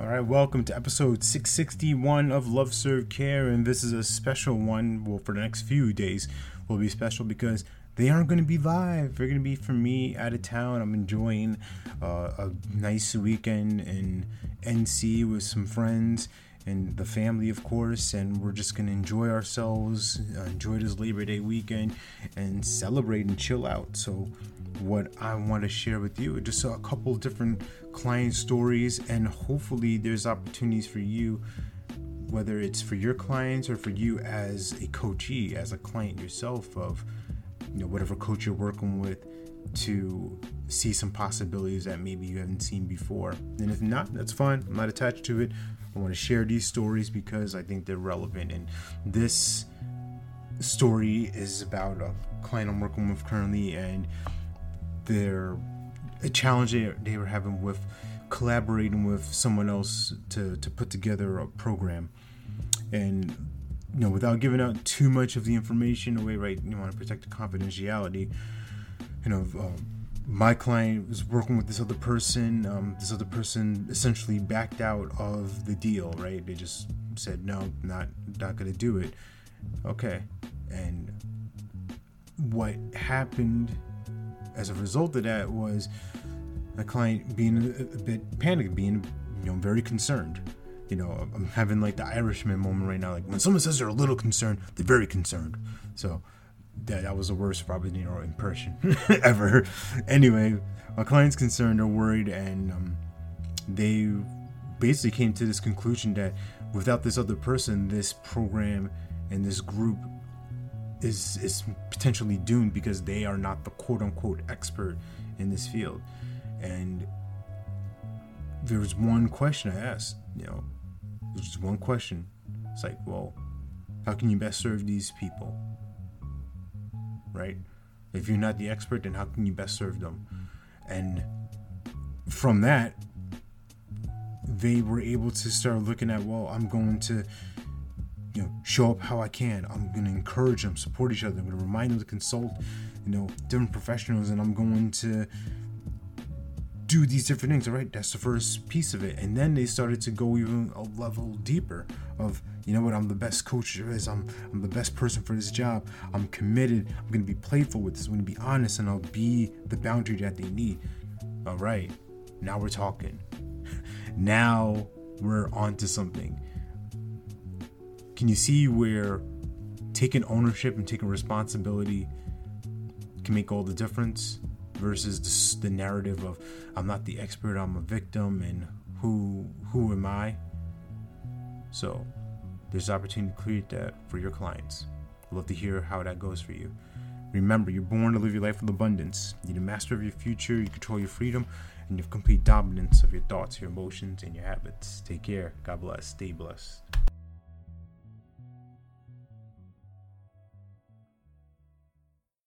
All right, welcome to episode 661 of Love Serve Care, and this is a special one. Well, for the next few days, will be special because they aren't going to be live. They're going to be for me out of town. I'm enjoying uh, a nice weekend in NC with some friends and the family, of course, and we're just to enjoy ourselves, uh, enjoy this Labor Day weekend, and celebrate and chill out. So, what I want to share with you just a couple different client stories, and hopefully, there's opportunities for you whether it's for your clients or for you as a coachee, as a client yourself of you know whatever coach you're working with to see some possibilities that maybe you haven't seen before. And if not, that's fine. I'm not attached to it. I want to share these stories because I think they're relevant. And this story is about a client I'm working with currently and their a challenge they, they were having with collaborating with someone else to, to put together a program. And you know, without giving out too much of the information away, right? You want to protect the confidentiality. You know, um, my client was working with this other person. Um, this other person essentially backed out of the deal, right? They just said, no, not not gonna do it. Okay, and what happened as a result of that was my client being a, a bit panicked, being you know very concerned you know, I'm having like the Irishman moment right now. Like when someone says they're a little concerned, they're very concerned. So that, that was the worst probably you know impression ever. anyway, my client's concerned, they're worried, and um, they basically came to this conclusion that without this other person, this program and this group is is potentially doomed because they are not the quote unquote expert in this field. And there was one question I asked, you know, there's just one question. It's like, well, how can you best serve these people? Right? If you're not the expert, then how can you best serve them? And from that, they were able to start looking at, well, I'm going to, you know, show up how I can. I'm going to encourage them, support each other. I'm going to remind them to consult, you know, different professionals, and I'm going to do these different things. All right, that's the first piece of it, and then they started to go even a level deeper. Of you know what, I'm the best coach there is. I'm I'm the best person for this job. I'm committed. I'm gonna be playful with this. I'm gonna be honest, and I'll be the boundary that they need. All right, now we're talking. now we're on to something. Can you see where taking ownership and taking responsibility can make all the difference? Versus the, narrative of I'm not the expert, I'm a victim, and who who am I? So there's opportunity to create that for your clients. I'd love to hear how that goes for you. Remember, you're born to live your life with abundance. You're the master of your future, you control your freedom, and you have complete dominance of your thoughts, your emotions, and your habits. Take care. God bless. Stay blessed.